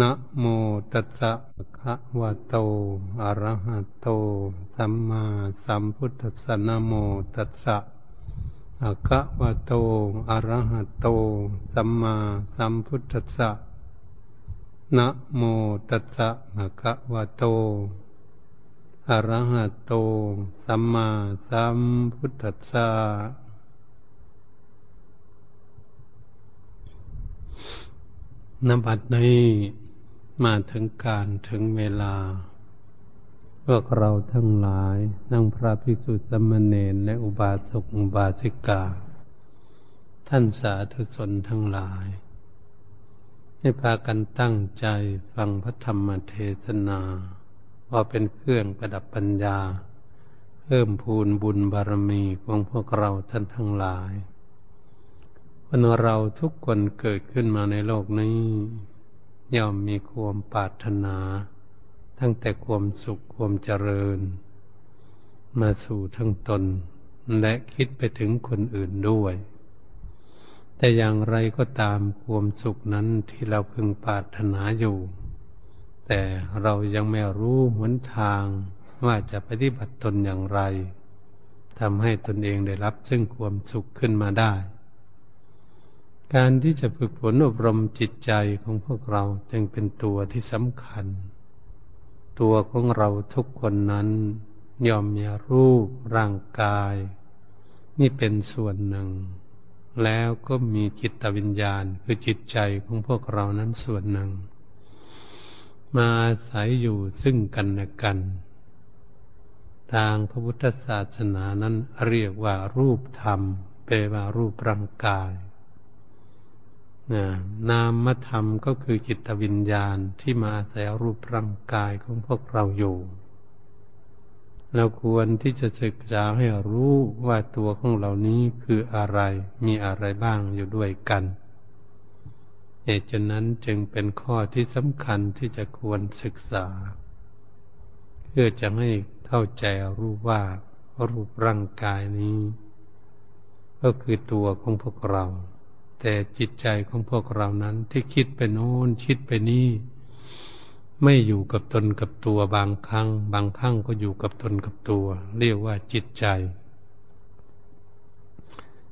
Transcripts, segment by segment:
นะโมตัสสะภะคะวะโต อะระหะโต สัมมาสัมพุทธัสสะนะโมตัสสะภะคะวะโต อะระหะโต สัมมาสัมพุทธัสสะนะโมตัสสะภะคะวะโต อะระหะโต สัมมาสัมพุทธัสสะนบัดนี้ มาถึงการถึงเวลา พวกเราทั้งหลายนั่งพระภิกษุสมณเณรและอุบาสกอุบาสิกา ท่านสาธุชนทั้งหลาย ให้พากันตั้งใจฟังพระธรรมเทศนาว่าเป็นเครื่องประดับปัญญา เพิ่มพูนบุญบารมีของพวกเราท่านทั้งหลายคนเราทุกคนเกิดขึ้นมาในโลกนี้ ย่อมมีความปรารถนา ทั้งแต่ความสุขความเจริญ มาสู่ทั้งตน และคิดไปถึงคนอื่นด้วย แต่อย่างไรก็ตามความสุขนั้นที่เราพึงปรารถนาอยู่ แต่เรายังไม่รู้หนทางว่าจะปฏิบัติตนอย่างไรทำให้ตนเองได้รับซึ่งความสุขขึ้นมาได้ การที่จะฝึกฝนอบรมจิตใจของพวกเราจึงเป็นตัวที่สำคัญ ตัวของเราทุกคนนั้นยอมมีรูปร่างกาย นี่เป็นส่วนหนึ่ง แล้วก็มีจิตวิญญาณคือจิตใจของพวกเรานั้นส่วนหนึ่ง มาอาศัยอยู่ซึ่งกันและกัน ทางพระพุทธศาสนานั้นเรียกว่ารูปธรรมแปลว่ารูปร่างกาย นามธรรมก็คือจิตวิญญาณที่มาอาศัยรูปร่างกายของพวกเราอยู่ เราควรที่จะศึกษาให้รู้ว่าตัวของเหล่านี้คืออะไร มีอะไรบ้างอยู่ด้วยกันเหตุฉะนั้นจึงเป็นข้อที่สำคัญที่จะควรศึกษา เพื่อจะให้เข้าใจรู้ว่ารูปร่างกายนี้ ก็คือตัวของพวกเรา แต่จิตใจของพวกเรานั้นที่คิดไปโน้นคิดไปนี่ ไม่อยู่กับตนกับตัวบางครั้ง บางครั้งก็อยู่กับตนกับตัว เรียกว่าจิตใจ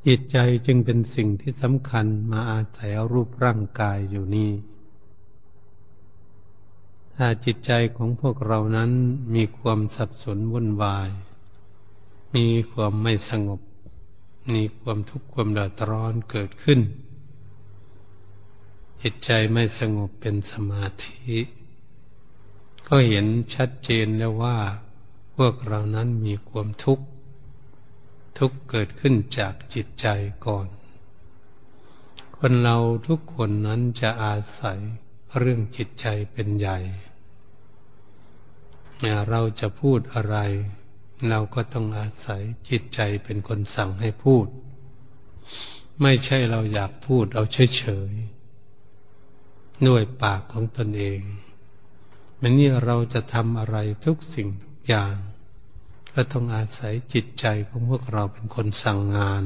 จิตใจจึงเป็นสิ่งที่สำคัญมาอาศัยรูปร่างกายอยู่นี่ถ้าจิตใจของพวกเรานั้นมีความสับสนวุ่นวาย มีความไม่สงบ มีความทุกข์ความเดือดร้อนเกิดขึ้น จิตใจไม่สงบเป็นสมาธิ ก็เห็นชัดเจนแล้วว่า พวกเรานั้นมีความทุกข์ ทุกข์เกิดขึ้นจากจิตใจก่อน คนเราทุกคนนั้นจะอาศัยเรื่องจิตใจเป็นใหญ่ เราจะพูดอะไร เราก็ต้องอาศัยจิตใจเป็นคนสั่งให้พูด ไม่ใช่เราอยากพูดเอาเฉยๆด้วยปากของตนเองมันนี่เราจะทำอะไรทุกสิ่งทุกอย่าง ก็ต้องอาศัยจิตใจของพวกเราเป็นคนสั่งงาน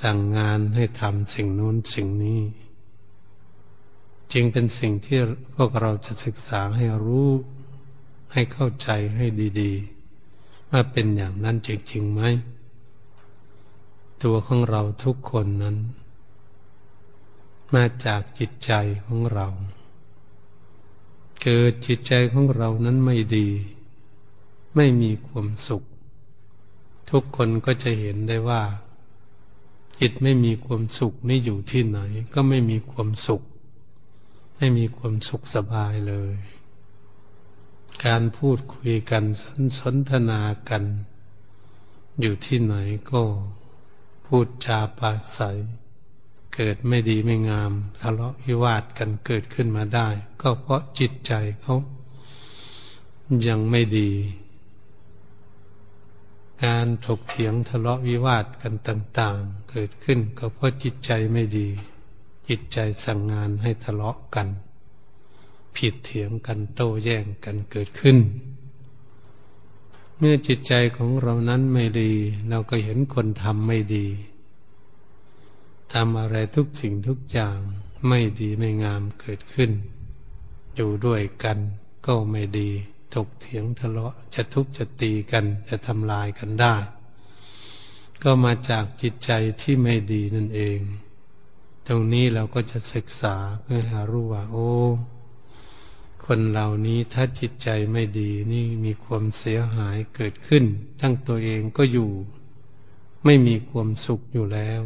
สั่งงานให้ทำสิ่งนู้นสิ่งนี้ จึงเป็นสิ่งที่พวกเราจะศึกษาให้รู้ให้เข้าใจให้ดี ๆ ว่าเป็นอย่างนั้นจริงๆไหม ตัวของเราทุกคนนั้น มาจากจิตใจของเรา เกิดจิตใจของเรานั้นไม่ดี ไม่มีความสุข ทุกคนก็จะเห็นได้ว่า จิตไม่มีความสุขนี่อยู่ที่ไหน ก็ไม่มีความสุข ไม่มีความสุขสบายเลย การพูดคุยกันสนทนากัน อยู่ที่ไหนก็พูดจาปาศัย เกิดไม่ดีไม่งามทะเลาะวิวาทกันเกิดขึ้นมาได้ ก็เพราะจิตใจเขายังไม่ดี การถกเถียงทะเลาะวิวาทกันต่าง ๆ เกิดขึ้นก็เพราะจิตใจไม่ดี จิตใจสั่งงานให้ทะเลาะกัน ผิดเถียงกันโต้แย้งกันเกิดขึ้น เมื่อจิตใจของเรานั้นไม่ดี เราก็เห็นคนทำไม่ดีทำอะไรทุกสิ่งทุกอย่างไม่ดีไม่งามเกิดขึ้น อยู่ด้วยกันก็ไม่ดีถกเถียงทะเลาะจะทุบจะตีกันจะทำลายกันได้ ก็มาจากจิตใจที่ไม่ดีนั่นเอง ตรงนี้เราก็จะศึกษาเพื่อหารู้ว่าโอ้ คนเหล่านี้ถ้าจิตใจไม่ดีนี่มีความเสียหายเกิดขึ้น ทั้งตัวเองก็อยู่ ไม่มีความสุขอยู่แล้ว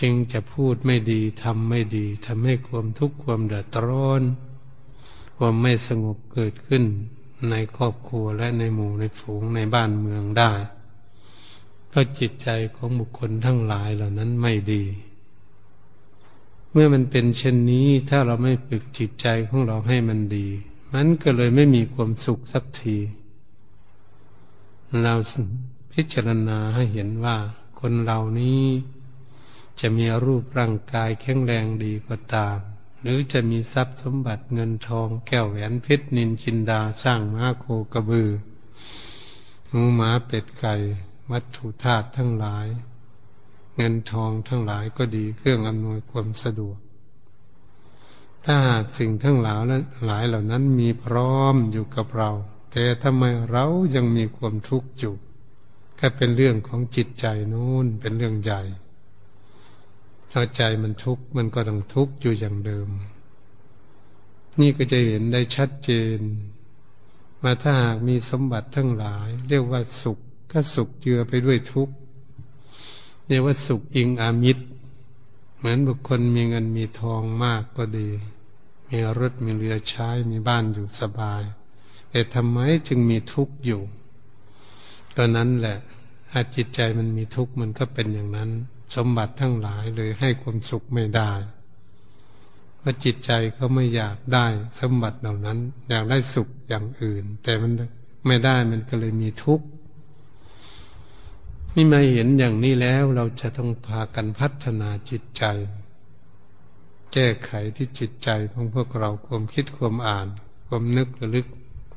จึงจะพูดไม่ดีทำไม่ดีทำให้ความทุกข์ความเดือดร้อน ความไม่สงบเกิดขึ้น ในครอบครัวและในหมู่ในฝูงในบ้านเมืองได้เพราะจิตใจของบุคคลทั้งหลายเหล่านั้นไม่ดี เมื่อมันเป็นเช่นนี้ถ้าเราไม่ฝึกจิตใจของเราให้มันดี มันก็เลยไม่มีความสุขสักที เราพิจารณาให้เห็นว่า คนเหล่านี้ จะมีรูปร่างกายแข็งแรงดีก็ตาม หรือจะมีทรัพย์สมบัติเงินทอง แก้วแหวนเพชรนินจินดาสร้างม้าโคกระบือหูหมาเป็ดไก่ วัตถุธาตุทั้งหลาย เงินทองทั้งหลายก็ดีเครื่องอำนวยความสะดวก ถ้าหากสิ่งทั้งหลายหลายเหล่านั้นมีพร้อมอยู่กับเรา แต่ทำไมเรายังมีความทุกข์อยู่ก็เป็นเรื่องของจิตใจนู้นเป็นเรื่องใหญ่ถ้าใจมันทุกข์มันก็ต้องทุกข์อยู่อย่างเดิม นี่ก็จะเห็นได้ชัดเจน มาถ้าหากมีสมบัติทั้งหลาย เรียกว่าสุขก็สุขเจือไปด้วยทุกข์ เรียกว่าสุขอิงอามิตร เหมือนบุคคลมีเงินมีทองมากก็ดี มีรถมีเรือใช้มีบ้านอยู่สบาย แต่ทำไมจึงมีทุกข์อยู่ ก็นั้นแหละอาจิตใจมันมีทุกข์มันก็เป็นอย่างนั้น สมบัติทั้งหลายเลยให้ความสุขไม่ได้เพราะจิตใจเขาไม่อยากได้สมบัติเหล่านั้น อยากได้สุขอย่างอื่น แต่มันไม่ได้มันก็เลยมีทุกข์ นี่มาเห็นอย่างนี้แล้วเราจะต้องพากันพัฒนาจิตใจ แก้ไขที่จิตใจของพวกเราความคิดความอ่าน ความนึกระลึก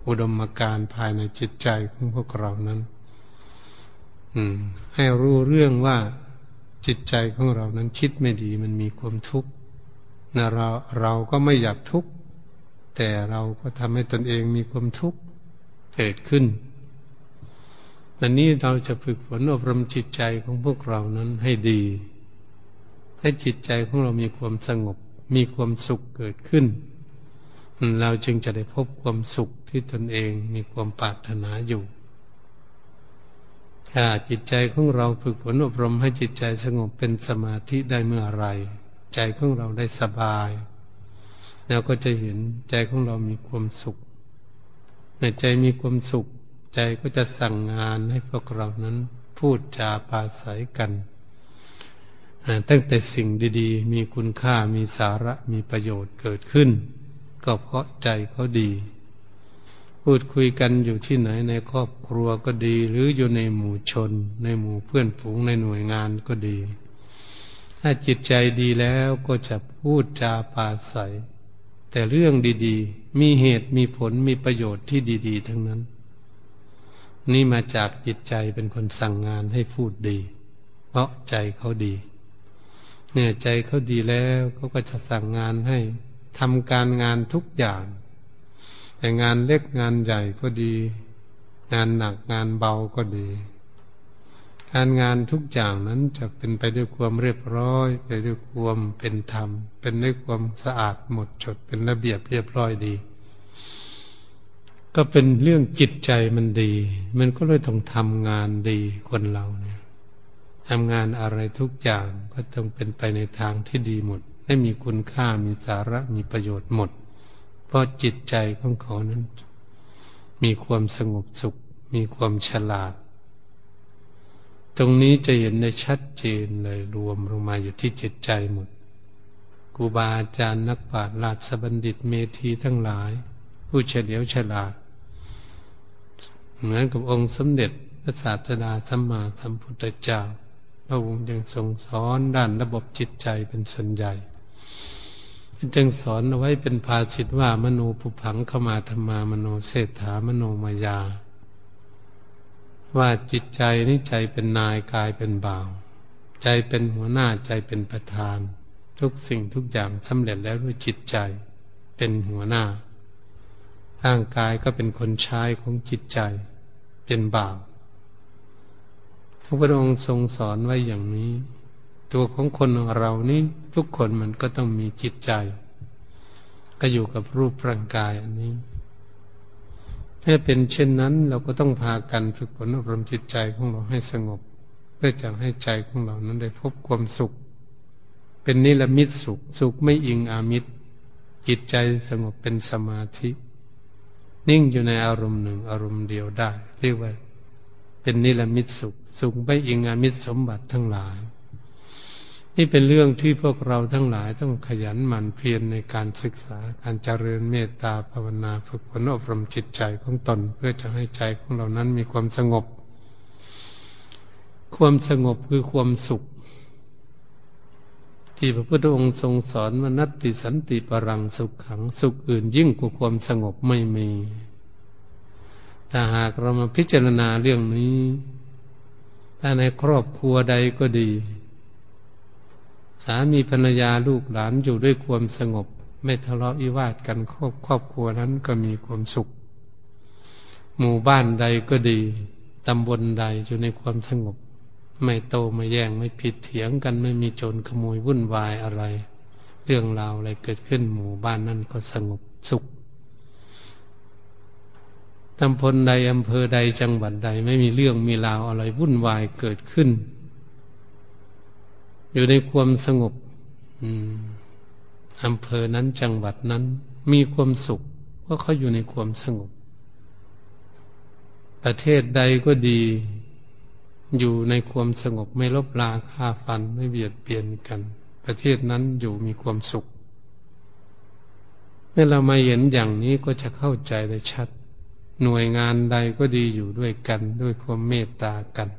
อุดมการภายในจิตใจของพวกเรานั้น อืม ให้รู้เรื่องว่าจิตใจของเรานั้นคิดไม่ดีมันมีความทุกข์นะเราเราก็ไม่อยากทุกข์แต่เราก็ทำให้ตนเองมีความทุกข์เกิดขึ้น อันนี้เราจะฝึกฝนอบรมจิตใจของพวกเรานั้นให้ดี ให้จิตใจของเรามีความสงบ มีความสุขเกิดขึ้น เราจึงจะได้พบความสุขที่ตนเองมีความปรารถนาอยู่ถ้าจิตใจของเราฝึกฝนอบรมให้จิตใจสงบเป็นสมาธิได้เมื่อไรใจของเราได้สบายเราก็จะเห็นใจของเรามีความสุขในใจมีความสุข ใจก็จะสั่งงานให้พวกเรานั้นพูดจาปาศัยกัน ตั้งแต่สิ่งดีๆ มีคุณค่ามีสาระมีประโยชน์เกิดขึ้น ก็เพราะใจเขาดี พูดคุยกันอยู่ที่ไหนในครอบครัวก็ดี หรืออยู่ในหมู่ชน ในหมู่เพื่อนฝูงในหน่วยงานก็ดี ถ้าจิตใจดีแล้วก็จะพูดจาปาศัยแต่เรื่องดีๆ มีเหตุมีผลมีประโยชน์ที่ดี ๆ ทั้งนั้น นี่มาจากจิตใจเป็นคนสั่งงานให้พูดดี เพราะใจเขาดีเนี่ยใจเขาดีแล้วเขาก็จะสั่งงานให้ทำการงานทุกอย่าง แต่งานเล็กงานใหญ่ก็ดี งานหนักงานเบาก็ดี การงานทุกอย่างนั้นจะเป็นไปด้วยความเรียบร้อย ไปด้วยความเป็นธรรม เป็นด้วยความสะอาดหมดจดเป็นระเบียบเรียบร้อยดี ก็เป็นเรื่องจิตใจมันดี มันก็เลยต้องทำงานดีคนเราเนี่ยทำงานอะไรทุกอย่างก็ต้องเป็นไปในทางที่ดีหมดให้มีคุณค่ามีสาระมีประโยชน์หมด เพราะจิตใจของเขานั้น มีความสงบสุข มีความฉลาด ตรงนี้จะเห็นได้ชัดเจนเลยรวมลงมาอยู่ที่จิตใจหมดครูบาอาจารย์นักปราชญ์ราชบัณฑิตเมธีทั้งหลาย ผู้เฉลียวฉลาด เหมือนกับองค์สมเด็จพระศาสดาสัมมาสัมพุทธเจ้า พระองค์ยังทรงสอนด้านระบบจิตใจเป็นส่วนใหญ่จึงสอนเอาไว้เป็นภาษิตว่ามโนปุพังเข้ามาธรรมามโนเศรษฐามโนมายา ว่าจิตใจนี่ใจเป็นนายกายเป็นบ่าว ใจเป็นหัวหน้าใจเป็นประธาน ทุกสิ่งทุกอย่างสำเร็จแล้วด้วยจิตใจ เป็นหัวหน้า ร่างกายก็เป็นคนใช้ของจิตใจ เป็นบาวทุกพระองค์ทรงสอนไว้อย่างนี้ ตัวของคนเรานี่ทุกคนมันก็ต้องมีจิตใจ ก็อยู่กับรูปร่างกายอันนี้ถ้าเป็นเช่นนั้นเราก็ต้องพากันฝึกฝนอบรมจิตใจของเราให้สงบ เพื่อจะให้ใจของเรานั้นได้พบความสุข เป็นนิรมิตสุข สุขไม่อิงอามิตรจิตใจสงบเป็นสมาธิ นิ่งอยู่ในอารมณ์หนึ่งอารมณ์เดียวได้ เรียกว่า เป็นนิรมิตสุข สุขไม่อิงอามิตรสมบัติทั้งหลาย นี่เป็นเรื่องที่พวกเราทั้งหลายต้องขยันหมั่นเพียรในการศึกษาการเจริญเมตตาภาวนาฝึกฝนอบรมจิตใจของตน เพื่อจะให้ใจของเรานั้นมีความสงบ ความสงบคือความสุข ที่พระพุทธองค์ทรงสอนว่านัตติสันติปรังสุขขังสุขอื่นยิ่งกว่าความสงบไม่มีถ้าหากเรามาพิจารณาเรื่องนี้ ถ้าในครอบครัวใดก็ดี สามีภรรยาลูกหลานอยู่ด้วยความสงบ ไม่ทะเลาะวิวาทกันครอบครอบครัวนั้นก็มีความสุข หมู่บ้านใดก็ดี ตำบลใดอยู่ในความสงบ ไม่โตไม่แย่งไม่ผิดเถียงกันไม่มีโจรขโมยวุ่นวายอะไร เรื่องราวอะไรเกิดขึ้นหมู่บ้านนั้นก็สงบสุขตำบลใดอำเภอใดจังหวัดใดไม่มีเรื่องมีราวอะไรวุ่นวายเกิดขึ้น อยู่ในความสงบอำเภอนั้นจังหวัดนั้น มีความสุขเพราะเขาอยู่ในความสงบ ประเทศใดก็ดี อยู่ในความสงบไม่ลบลาฆ่าฟันไม่เบียดเบียนกัน ประเทศนั้นอยู่มีความสุข เมื่อเรามาเห็นอย่างนี้ก็จะเข้าใจได้ชัด หน่วยงานใดก็ดีอยู่ด้วยกัน ด้วยความเมตตากัน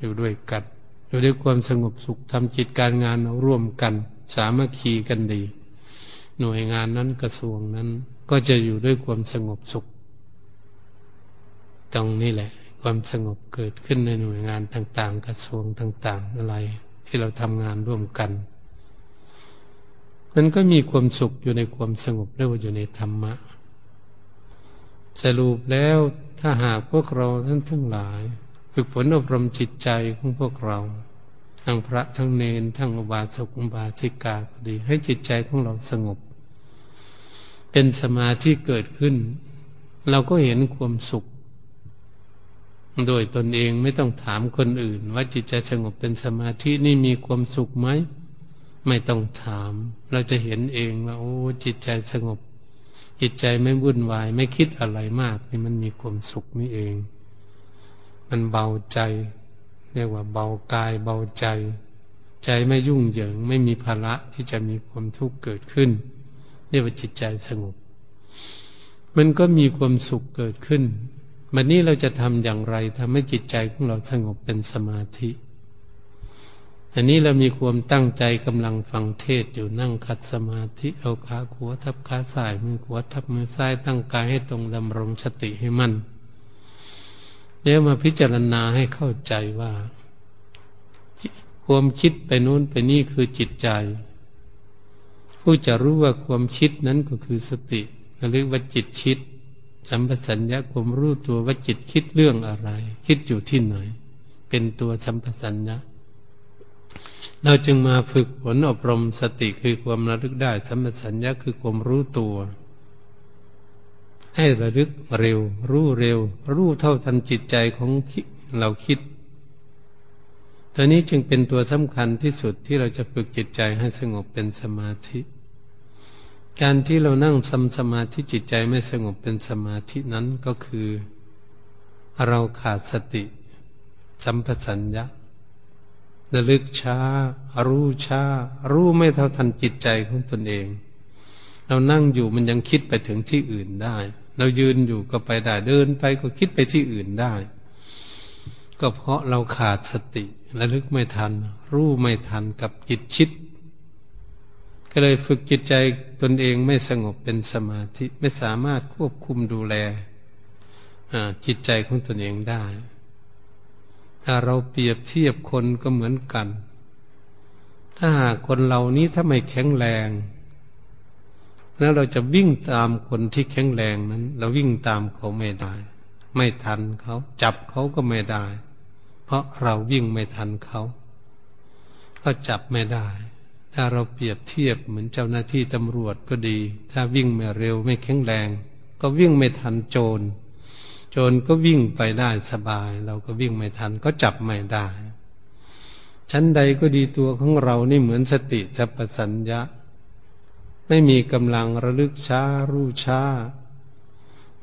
อยู่ด้วยกัน อยู่ด้วยความสงบสุขทำจิตการงานร่วมกัน สามัคคีกันดี หน่วยงานนั้นกระทรวงนั้นก็จะอยู่ด้วยความสงบสุข ตรงนี้แหละ ความสงบเกิดขึ้นในหน่วยงานต่างๆ กระทรวงต่าง ๆ อะไรที่เราทำงานร่วมกัน มันก็มีความสุขอยู่ในความสงบเรียกว่าอยู่ในธรรมะ สรุปแล้วถ้าหากพวกเราท่านทั้งหลาย ฝึกฝนอบรมจิตใจของพวกเราทั้งพระทั้งเนนทั้งอุบาสกอุบาสิกาก็ดี ให้จิตใจของเราสงบ เป็นสมาธิเกิดขึ้น เราก็เห็นความสุข โดยตนเองไม่ต้องถามคนอื่น ว่าจิตใจสงบเป็นสมาธินี่มีความสุขไหมไม่ต้องถาม เราจะเห็นเองว่าโอ้จิตใจสงบ จิตใจไม่วุ่นวาย ไม่คิดอะไรมาก นี่มันมีความสุขนี่เอง มันเบาใจ เรียกว่าเบากายเบาใจ ใจไม่ยุ่งเหยิง ไม่มีภาระที่จะมีความทุกข์เกิดขึ้นเรียกว่าจิตใจสงบ มันก็มีความสุขเกิดขึ้น วันนี้เราจะทำอย่างไรทำให้จิตใจของเราสงบเป็นสมาธิ อันนี้เรามีความตั้งใจกำลังฟังเทศอยู่นั่งขัดสมาธิเอาขาขวาทับขาซ้ายมือขวาทับมือซ้ายตั้งกายให้ตรงดำรงสติให้มั่นแล้วมาพิจารณาให้เข้าใจว่า ความคิดไปนู้นไปนี่คือจิตใจ ผู้จะรู้ว่าความคิดนั้นก็คือสติเรียกว่าจิตคิด สัมปสัญญะความรู้ตัวว่าจิตคิดเรื่องอะไร คิดอยู่ที่ไหน เป็นตัวสัมปสัญญะเราจึงมาฝึกฝนอบรมสติคือความระลึกได้ สัมปสัญญะคือความรู้ตัว ให้ระลึกเร็ว รู้เร็ว รู้เท่าทันจิตใจของเราคิด ตัวนี้จึงเป็นตัวสำคัญที่สุดที่เราจะฝึกจิตใจให้สงบเป็นสมาธิ การที่เรานั่งทำสมาธิจิตใจไม่สงบเป็นสมาธินั้นก็คือ เราขาดสติ สัมปสัญญะระลึกช้า รู้ช้า รู้ไม่เท่าทันจิตใจของตนเอง เรานั่งอยู่มันยังคิดไปถึงที่อื่นได้ เรายืนอยู่ก็ไปได้เดินไปก็คิดไปที่อื่นได้ ก็เพราะเราขาดสติระลึกไม่ทัน รู้ไม่ทันกับจิตชิด ก็เลยฝึกจิตใจตนเองไม่สงบเป็นสมาธิไม่สามารถควบคุมดูแลจิตใจของตนเองได้ ถ้าเราเปรียบเทียบคนก็เหมือนกัน ถ้าหากคนเรานี้ถ้าไม่แข็งแรงแล้วเราจะวิ่งตามคนที่แข็งแรงนั้น เราวิ่งตามเขาไม่ได้ ไม่ทันเขาจับเขาก็ไม่ได้ เพราะเราวิ่งไม่ทันเขา ก็จับไม่ได้ ถ้าเราเปรียบเทียบเหมือนเจ้าหน้าที่ตำรวจก็ดี ถ้าวิ่งไม่เร็วไม่แข็งแรง ก็วิ่งไม่ทันโจร โจรก็วิ่งไปได้สบาย เราก็วิ่งไม่ทันก็จับไม่ได้ ชั้นใดก็ดีตัวของเรานี่เหมือนสติสัพสัญญะ ไม่มีกำลังระลึกช้า รู้ช้า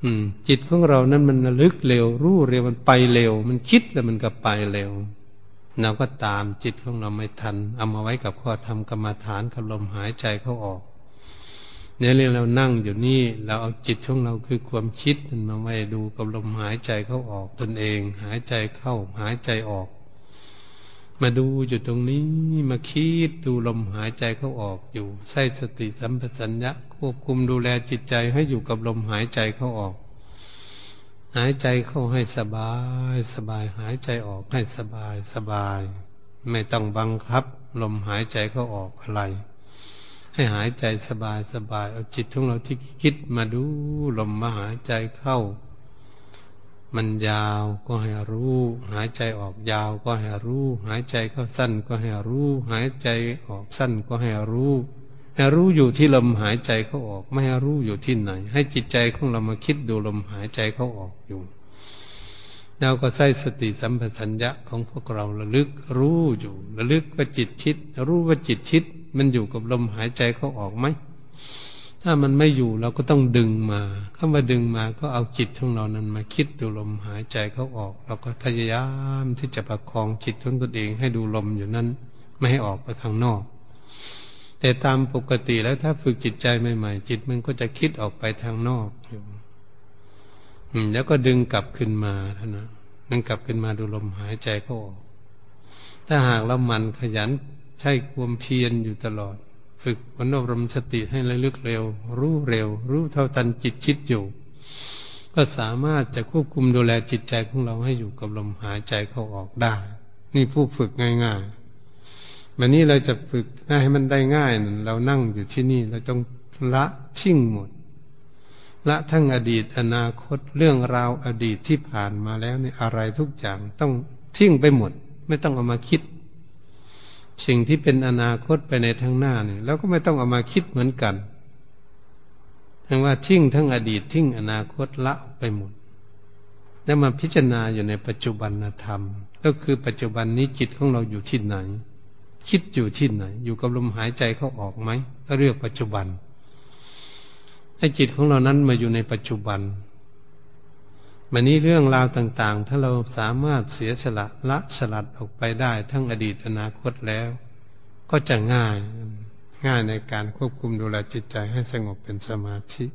อืม จิตของเรานั้นมันระลึกเร็ว รู้เร็วมันไปเร็ว มันคิดแล้วมันก็ไปเร็ว เราก็ตามจิตของเราไม่ทัน เอามาไว้กับข้อธรรมกรรมฐานกับลมหายใจเข้าออกเนี่ยเรื่องเรานั่งอยู่นี่เราเอาจิตของเราคือความคิดมันมาไว้ดูกับลมหายใจเข้าออกตนเอง หายใจเข้าหายใจออก มาดูอยู่ตรงนี้มาคิดดูลมหายใจเข้าออกอยู่ใส่สติสัมปชัญญะควบคุมดูแลจิตใจให้อยู่กับลมหายใจเข้าออก หายใจเข้าให้สบายสบาย หายใจออกให้สบายสบาย ไม่ต้องบังคับ ลมหายใจเข้าออกอะไร ให้หายใจสบายสบายเอาจิตของเราที่คิดมาดูลมมาหายใจเข้า มันยาวก็ให้รู้ หายใจออกยาวก็ให้รู้ หายใจเข้าสั้นก็ให้รู้ หายใจออกสั้นก็ให้รู้ ให้รู้อยู่ที่ลมหายใจเขาออก ไม่ให้รู้อยู่ที่ไหน ให้จิตใจของเรามาคิดดูลมหายใจเขาออกอยู่เราก็ใส่สติสัมปชัญญะของพวกเราระลึกรู้อยู่ ระลึกว่าจิตชิด รู้ว่าจิตชิด มันอยู่กับลมหายใจเขาออกไหมถ้ามันไม่อยู่เราก็ต้องดึงมาเข้ามาดึงมาก็เอาจิตของเรานั้นมาคิดดูลมหายใจเขาออก เราก็พยายามที่จะประคองจิตของตนเองให้ดูลมอยู่นั้น ไม่ให้ออกไปข้างนอก แต่ตามปกติแล้วถ้าฝึกจิตใจใหม่ๆ จิตมันก็จะคิดออกไปทางนอกอยู่แล้วก็ดึงกลับขึ้นมาท่านั้นดึงกลับขึ้นมาดูลมหายใจเขาออกถ้าหากเรามันขยันใช้ความเพียรอยู่ตลอด ฝึกวันอบรมสติให้ระลึกเร็ว รู้เร็ว รู้เท่าทันจิตคิดอยู่ ก็สามารถจะควบคุมดูแลจิตใจของเราให้อยู่กับลมหายใจเข้าออกได้ นี่ผู้ฝึกง่ายๆ วันนี้เราจะฝึกให้มันได้ง่ายเรานั่งอยู่ที่นี่เราต้องละทิ้งหมด ละทั้งอดีตอนาคตเรื่องราวอดีตที่ผ่านมาแล้วเนี่ยอะไรทุกอย่างต้องทิ้งไปหมด ไม่ต้องเอามาคิด สิ่งที่เป็นอนาคตไปในทางหน้าเนี่ยเราก็ไม่ต้องเอามาคิดเหมือนกันทั้งว่าทิ้งทั้งอดีตทิ้งอนาคตละออกไปหมดแล้วมาพิจารณาอยู่ในปัจจุบันธรรม ก็คือปัจจุบันนี้จิตของเราอยู่ที่ไหน คิดอยู่ที่ไหน อยู่กับลมหายใจเขาออกไหมก็เรียกปัจจุบัน ให้จิตของเรานั้นมาอยู่ในปัจจุบันมันนี้เรื่องราวต่าง ๆ ถ้าเราสามารถเสียสละละสลัดออกไปได้ทั้งอดีตอนาคตแล้ว ก็จะง่ายง่ายในการควบคุมดูแลจิตใจให้สงบเป็นสมาธิ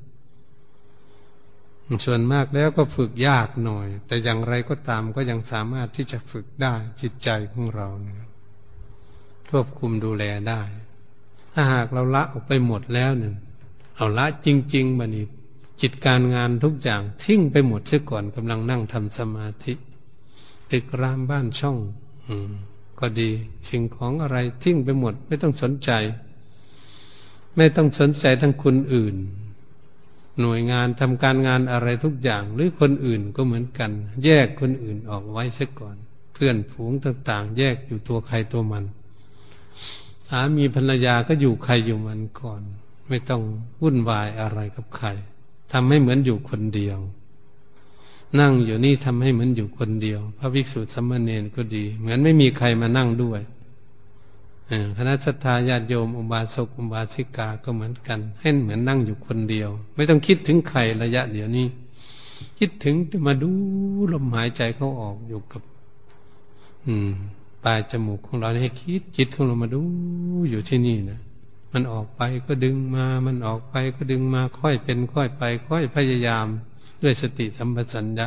ส่วนมากแล้วก็ฝึกยากหน่อย แต่อย่างไรก็ตามก็ยังสามารถที่จะฝึกได้จิตใจของเราเนี่ย ควบคุมดูแลได้ ถ้าหากเราละออกไปหมดแล้วเนี่ยเอาละจริงๆมานี่จิตการงานทุกอย่างทิ้งไปหมดเสียก่อนกำลังนั่งทำสมาธิ ตึกรามบ้านช่อง อืม ก็ดี สิ่งของอะไรทิ้งไปหมด ไม่ต้องสนใจ ไม่ต้องสนใจทั้งคนอื่น หน่วยงานทำการงานอะไรทุกอย่าง หรือคนอื่นก็เหมือนกัน แยกคนอื่นออกไว้เสียก่อน เพื่อนฝูงต่าง ๆ แยกอยู่ตัวใครตัวมัน สามีภรรยาก็อยู่ใครอยู่มันก่อน ไม่ต้องวุ่นวายอะไรกับใครทำให้เหมือนอยู่คนเดียว นั่งอยู่นี่ทำให้เหมือนอยู่คนเดียว พระภิกษุสมณเณรก็ดี เหมือนไม่มีใครมานั่งด้วยคณะสัตยาญาติโยมอุบาสกอุบาสิกาก็เหมือนกัน ให้เหมือนนั่งอยู่คนเดียว ไม่ต้องคิดถึงใครระยะเดี๋ยวนี้ คิดถึงมาดูลมหายใจเขาออกอยู่กับ อืม ปลายจมูกของเราให้คิดจิตของเรามาดูอยู่ที่นี่นะมันออกไปก็ดึงมา มันออกไปก็ดึงมาค่อยเป็นค่อยไป ค่อยพยายามด้วยสติสัมปชัญญะ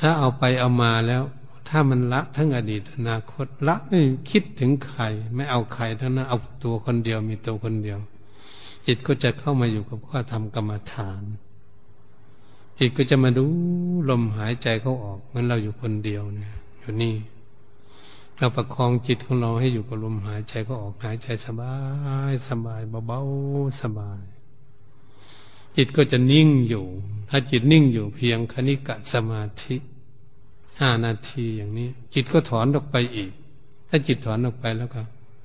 ถ้าเอาไปเอามาแล้ว ถ้ามันละทั้งอดีตอนาคตละไม่คิดถึงใคร ไม่เอาใครทั้งนั้นเอาตัวคนเดียวมีตัวคนเดียว จิตก็จะเข้ามาอยู่กับข้อธรรมกรรมฐานจิตก็จะมาดูลมหายใจเขาออกเหมือนเราอยู่คนเดียวเนี่ยอยู่นี่ เราประคองจิตของเราให้อยู่กับลมหายใจก็ออกหายใจสบายสบายเบาๆสบาย จิตก็จะนิ่งอยู่ ถ้าจิตนิ่งอยู่เพียงคณิกะสมาธิห้านาทีอย่างนี้ จิตก็ถอนออกไปอีก ถ้าจิตถอนออกไปแล้วก็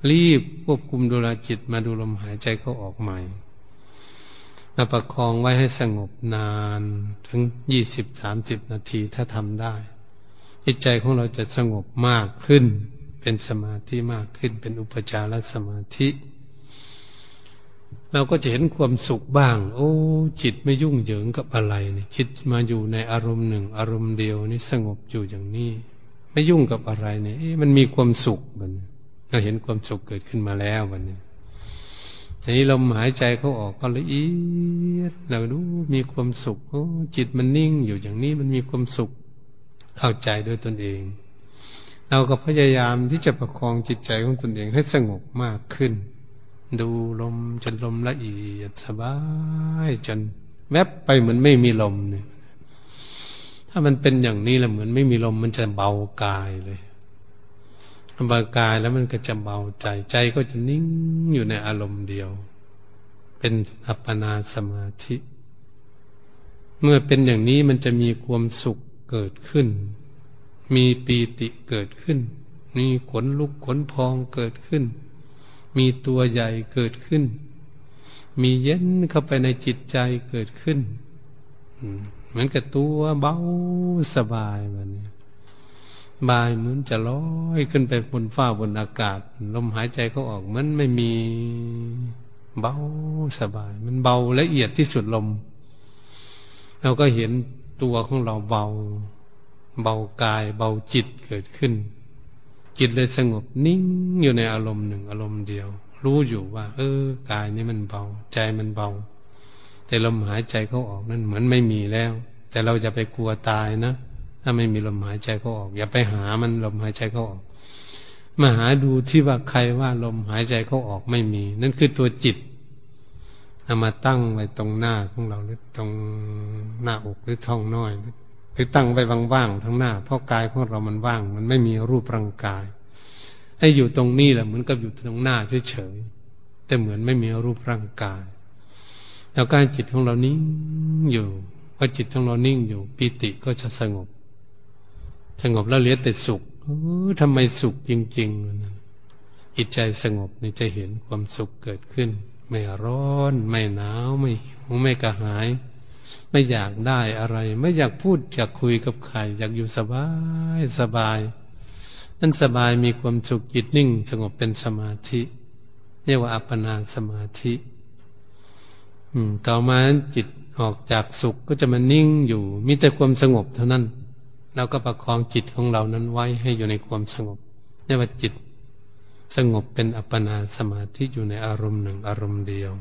รีบควบคุมดูแลจิตมาดูลมหายใจเขาออกใหม่เราประคองไว้ให้สงบนานถึงยี่สิบสามสิบนาทีถ้าทำได้ จิตใจของเราจะสงบมากขึ้น เป็นสมาธิมากขึ้น เป็นอุปจารสมาธิ เราก็จะเห็นความสุขบ้าง โอ้ จิตไม่ยุ่งเหยิงกับอะไรนี่จิตมาอยู่ในอารมณ์หนึ่ง อารมณ์เดียวนี่สงบอยู่อย่างนี้ ไม่ยุ่งกับอะไรเนี่ยมันมีความสุขมันเราเห็นความสุขเกิดขึ้นมาแล้ววันนี้ทีนี้ลมหายใจเขาออกก็ละเอียดเราดูมีความสุขโอ้จิตมันนิ่งอยู่อย่างนี้มันมีความสุข เข้าใจด้วยตนเอง เราก็พยายามที่จะประคองจิตใจของตนเองให้สงบมากขึ้น ดูลมจนลมละเอียดสบายจนแวบไปเหมือนไม่มีลมเนี่ย ถ้ามันเป็นอย่างนี้แล้วเหมือนไม่มีลมมันจะเบากายเลยเบากายแล้วมันก็จะเบาใจใจก็จะนิ่งอยู่ในอารมณ์เดียว เป็นอัปปนาสมาธิ เมื่อเป็นอย่างนี้มันจะมีความสุข เกิดขึ้น มีปีติเกิดขึ้น มีขนลุกขนพองเกิดขึ้น มีตัวใหญ่เกิดขึ้น มีเย็นเข้าไปในจิตใจเกิดขึ้นเหมือนกับตัวเบาสบายมันบายเหมือนจะลอยขึ้นไปบนฟ้าบนอากาศ ลมหายใจเขาออกมือนไม่มีเบาสบาย มันเบาละเอียดที่สุดลม เราก็เห็น ตัวของเราเบา เบากาย เบาจิตเกิดขึ้น จิตเลยสงบนิ่งอยู่ในอารมณ์หนึ่งอารมณ์เดียว รู้อยู่ว่า เออกายนี่มันเบา ใจมันเบา แต่ลมหายใจเขาออกนั่นเหมือนไม่มีแล้ว แต่เราจะไปกลัวตายนะ ถ้าไม่มีลมหายใจเขาออก อย่าไปหามันลมหายใจเขาออกมาหาดูที่ว่าใครว่าลมหายใจเขาออกไม่มี นั่นคือตัวจิต เอามาตั้งไว้ตรงหน้าของเราหรือตรงหน้าอกหรือท้องน้อยหรือตั้งไว้ว่างๆทั้งหน้าเพราะกายของเรามันว่าง มันไม่มีรูปร่างกาย ให้อยู่ตรงนี้แหละเหมือนกับอยู่ตรงหน้าเฉยๆแต่เหมือนไม่มีรูปร่างกาย แล้วการจิตของเรานิ่งอยู่พอจิตของเรานิ่งอยู่ปิติก็จะสงบ สงบแล้วเหลือแต่สุขทำไมสุขจริงๆจิตใจสงบนี่จะเห็นความสุขเกิดขึ้น ไม่ร้อน ไม่หนาวไม่หิวไม่กระหาย ไม่อยากได้อะไร ไม่อยากพูดอยากคุยกับใครอยากอยู่สบายสบายนั่นสบายมีความสุขจิตนิ่ง สงบเป็นสมาธิเรียกว่าอัปปนาสมาธิต่อมาจิตออกจากสุขก็จะมานิ่งอยู่ มีแต่ความสงบเท่านั้นเราก็ประคองจิตของเรานั้นไว้ให้อยู่ในความสงบเรียกว่าจิต สงบเป็นอัปปนาสมาธิอยู่ในอารมณ์หนึ่งอารมณ์เดียว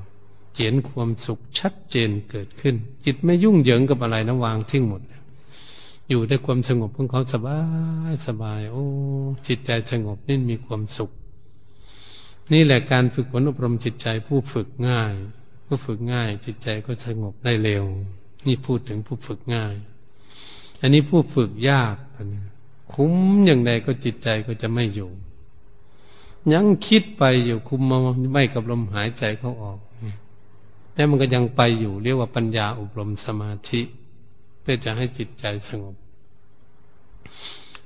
เจียนความสุขชัดเจนเกิดขึ้น จิตไม่ยุ่งเหยิงกับอะไรนะวางทิ้งหมด อยู่ด้วยความสงบของเขาสบายสบาย โอ้ จิตใจสงบนี่มีความสุข นี่แหละการฝึกฝนอบรมจิตใจผู้ฝึกง่าย ผู้ฝึกง่าย จิตใจก็สงบได้เร็ว นี่พูดถึงผู้ฝึกง่าย อันนี้ผู้ฝึกยากคุ้มอย่างใดก็จิตใจก็จะไม่อยู่ ยังคิดไปอยู่คุมมาไม่กับลมหายใจเขาออกแล้วมันก็ยังไปอยู่เรียกว่าปัญญาอบรมสมาธิ เพื่อจะให้จิตใจสงบ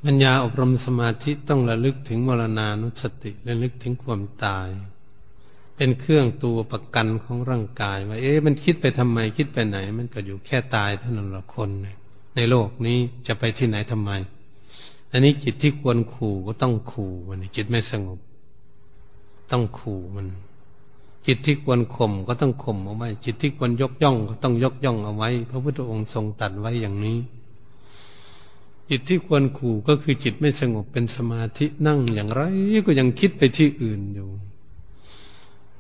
ปัญญาอบรมสมาธิต้องระลึกถึงมรณานุสติระลึกถึงความตาย เป็นเครื่องตัวประกันของร่างกายว่าเอ๊ะมันคิดไปทำไมคิดไปไหน มันก็อยู่แค่ตายเท่านั้นละคนในโลกนี้จะไปที่ไหนทำไม อันนี้จิตที่ควรขู่ก็ต้องขู่วันนี้จิตไม่สงบ ต้องขู่มัน จิตที่ควรข่มก็ต้องข่มเอาไว้ จิตที่ควรยกย่องก็ต้องยกย่องเอาไว้ พระพุทธองค์ทรงตัดไว้อย่างนี้ จิตที่ควรขู่ก็คือจิตไม่สงบเป็นสมาธินั่งอย่างไรก็ยังคิดไปที่อื่นอยู่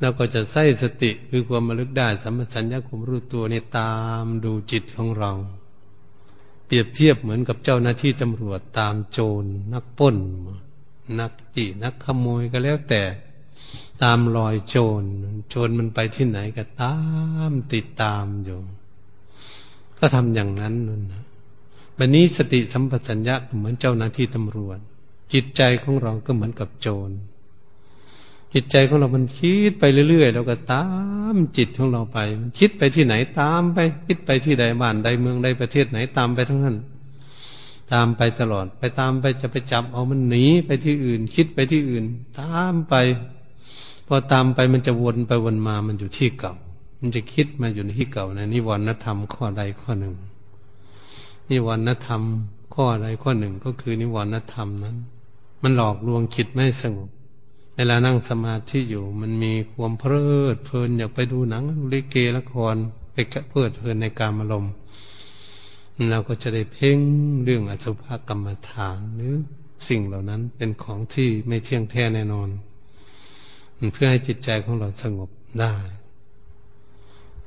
เราก็จะใส่สติคือความระลึกได้สัมปชัญญะความรู้ตัวนี่ตามดูจิตของเรา เปรียบเทียบเหมือนกับเจ้าหน้าที่ตำรวจตามโจรนักป้น นักจีนักขโมยก็แล้วแต่ ตามรอยโจร โจรมันไปที่ไหนก็ตามติดตามอยู่ก็ทำอย่างนั้นนั่นบันนี้สติสัมปชัญญะเหมือนเจ้าหน้าที่ตำรวจ จิตใจของเราก็เหมือนกับโจร จิตใจของเรามันคิดไปเรื่อยๆเราก็ตามจิตของเราไป มันคิดไปที่ไหนตามไป คิดไปที่ใดบ้านใดเมืองใดประเทศไหนตามไปทั้งนั้น ตามไปตลอด ไปตามไปจะไปจับเอามันหนีไปที่อื่น คิดไปที่อื่น ตามไป พอตามไปมันจะวนไปวนมามันอยู่ที่เก่า มันจะคิดมาอยู่ในที่เก่าในนิวรณธรรมข้อใดข้อหนึ่ง นิวรณธรรมข้อใดข้อหนึ่งก็คือนิวรณธรรมนั้น มันหลอกลวงคิดไม่สงบเวลานั่งสมาธิอยู่ มันมีความเพลิดเพลินอยากไปดูหนังลิเกละครไปเพลิดเพลินในการอารมณ์เราก็จะได้เพ่งเรื่องอสุภกรรมฐานหรือสิ่งเหล่านั้นเป็นของที่ไม่เที่ยงแท้แน่นอน เพื่อให้จิตใจของเราสงบได้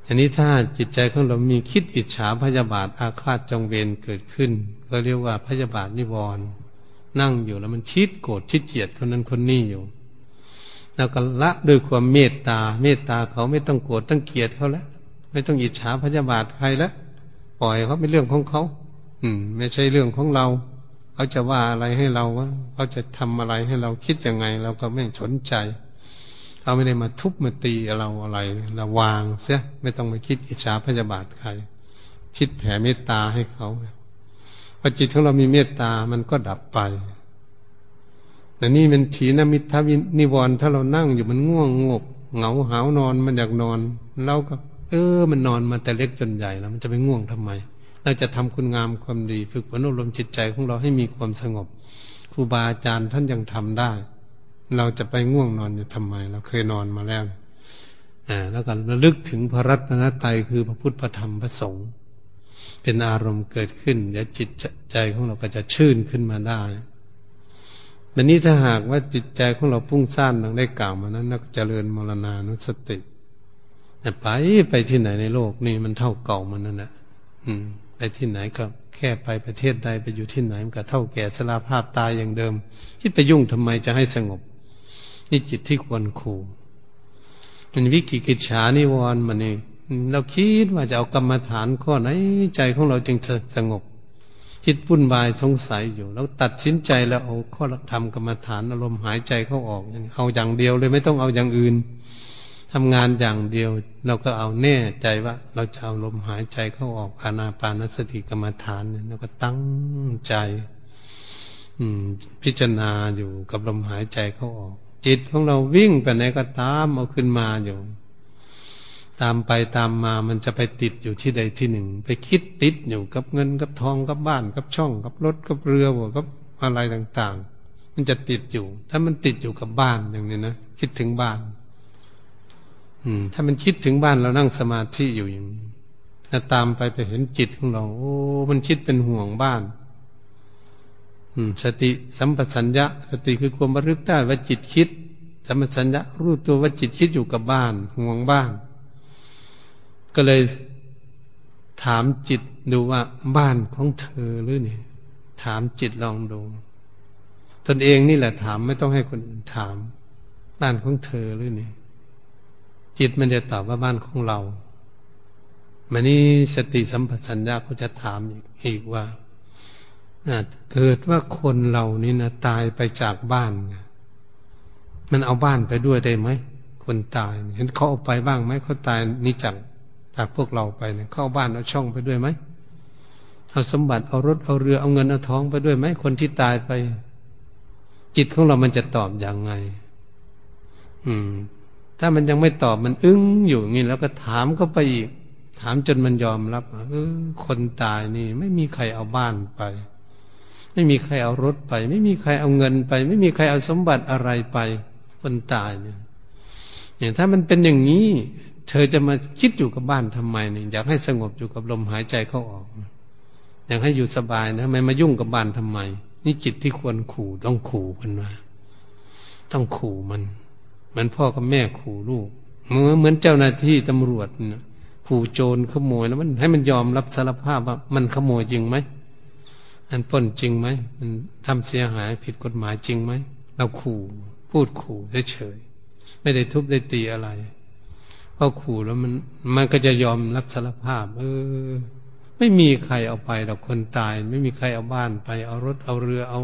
อันนี้ถ้าจิตใจของเรามีคิดอิจฉาพยาบาทอาฆาตจองเวรเกิดขึ้น ก็เรียกว่าพยาบาทนิวรณ์นั่งอยู่แล้วมันชิดโกรธชิดเจียดคนนั้นคนนี้อยู่แล้วก็ละด้วยความเมตตา เมตตาเขาไม่ต้องโกรธต้องเกลียดเขาแล้วไม่ต้องอิจฉาพยาบาทใครแล้วปล่อยเขาเป็นเรื่องของเขา อืม ไม่ใช่เรื่องของเรา เขาจะว่าอะไรให้เราว่าเขาจะทำอะไรให้เราคิดยังไง เราก็ไม่สนใจ เขาไม่ได้มาทุบมาตีเราอะไรเราวางเสียไม่ต้องไปคิดอิจฉาพยาบาทใคร คิดแผ่เมตตาให้เขาพอจิตของเรามีเมตตามันก็ดับไปแต่นี่มันถีนมิทวินิวรณ์ถ้าเรานั่งอยู่มันง่วงงกเหงาหาวนอนมันอยากนอนเราก็ เออ มันนอนมาแต่เล็กจนใหญ่แล้ว มันจะไปง่วงทำไม เราจะทำคุณงามความดี ฝึกฝนอบรมจิตใจของเราให้มีความสงบครูบาอาจารย์ท่านยังทำได้ เราจะไปง่วงนอนอยู่ทำไม เราเคยนอนมาแล้วอ่าแล้วก็ระลึกถึงพระรัตนตรัยคือพระพุทธพระธรรมพระสงฆ์เป็นอารมณ์เกิดขึ้นเดี๋ยวจิตใจของเราก็จะชื่นขึ้นมาได้วันนี้ถ้าหากว่าจิตใจของเราพุ่งซ่านดังได้กล่าวมานั้นเราก็เจริญมรณานุสติไปไปที่ไหนในโลกนี่มันเท่าเก่ามันนั่นแหละไปที่ไหนก็แค่ไปประเทศใดไปอยู่ที่ไหนมันก็เท่าแก่สลาภาพตายอย่างเดิม คิดไปยุ่งทำไมจะให้สงบ นี่จิตที่ควรคูมันวิกิกิจฉานิวรณ์มันนี่เราคิดว่าจะเอากรรมฐานข้อไหนใจของเราจึงสงบ คิดวุ่นวายสงสัยอยู่ แล้วตัดสินใจแล้วเอาข้อธรรมกรรมฐานอารมณ์หายใจเข้าออกเอาอย่างเดียวเลยไม่ต้องเอาอย่างอื่นทำงานอย่างเดียว เราก็เอาแน่ใจว่า เราจะเอาลมหายใจเข้าออกอานาปานสติกรรมฐานเนี่ยเราก็ตั้งใจ อืม พิจารณาอยู่กับลมหายใจเข้าออก จิตของเราวิ่งไปไหนก็ตามเอาขึ้นมาอยู่ ตามไปตามมามันจะไปติดอยู่ที่ใดที่หนึ่ง ไปคิดติดอยู่กับเงินกับทองกับบ้านกับช่องกับรถกับเรือกับอะไรต่างๆ มันจะติดอยู่ ถ้ามันติดอยู่กับบ้านอย่างนี้นะคิดถึงบ้าน อืม ถ้ามันคิดถึงบ้านเรานั่งสมาธิอยู่อย่างนี้ถ้าตามไปไปเห็นจิตของเรา โอ้ มันคิดเป็นห่วงบ้าน สติสัมปชัญญะ สติคือความระลึกได้ว่าจิตคิด สัมปชัญญะรู้ตัวว่าจิตคิดอยู่กับบ้านห่วงบ้าน ก็เลยถามจิตดูว่าบ้านของเธอหรือเนี่ยถามจิตลองดู ตนเองนี่แหละถามไม่ต้องให้คนอื่นถาม บ้านของเธอหรือเนี่ยจิตมันจะตอบว่าบ้านของเรามันนี่สติสัมปชัญญะเขาจะถามอีกว่า เกิดว่าคนเรานี่นะตายไปจากบ้าน มันเอาบ้านไปด้วยได้ไหมคนตาย เห็นเขาเอาไปบ้างไหมเขาตายนี่จังจากพวกเราไปเนี่ยเข้าบ้านเอาช่องไปด้วยไหมเอาสมบัติเอารถเอาเรือเอาเงินเอาทองไปด้วยไหมคนที่ตายไป จิตของเรามันจะตอบอย่างไง อืม ถ้ามันยังไม่ตอบมันอึ้งอยู่งี้แล้วก็ถามเข้าไปอีก ถามจนมันยอมรับเออคนตายนี่ ไม่มีใครเอาบ้านไป ไม่มีใครเอารถไป ไม่มีใครเอาเงินไป ไม่มีใครเอาสมบัติอะไรไป คนตายเนี่ยอย่างถ้ามันเป็นอย่างนี้ เธอจะมาคิดอยู่กับบ้านทำไมเนี่ยอยากให้สงบอยู่กับลมหายใจเข้าออก อยากให้อยู่สบายนะทำไมมายุ่งกับบ้านทำไม นี่จิตที่ควรขู่ต้องขู่มันมาต้องขู่มันเหมือนพ่อกับแม่ขู่ลูกเหมือนเหมือนเจ้าหน้าที่ตำรวจนะขู่โจรขโมยแล้วมันให้มันยอมรับสารภาพว่ามันขโมยจริงไหม อันป้นจริงไหมมันทำเสียหายผิดกฎหมายจริงไหมเราขู่พูดขู่เฉยไม่ได้ทุบได้ตีอะไรพอขู่แล้วมัน มันก็จะยอมรับสารภาพ เออ ไม่มีใครเอาไปหรอกคนตาย ไม่มีใครเอาบ้านไป เอารถเอาเรือเอา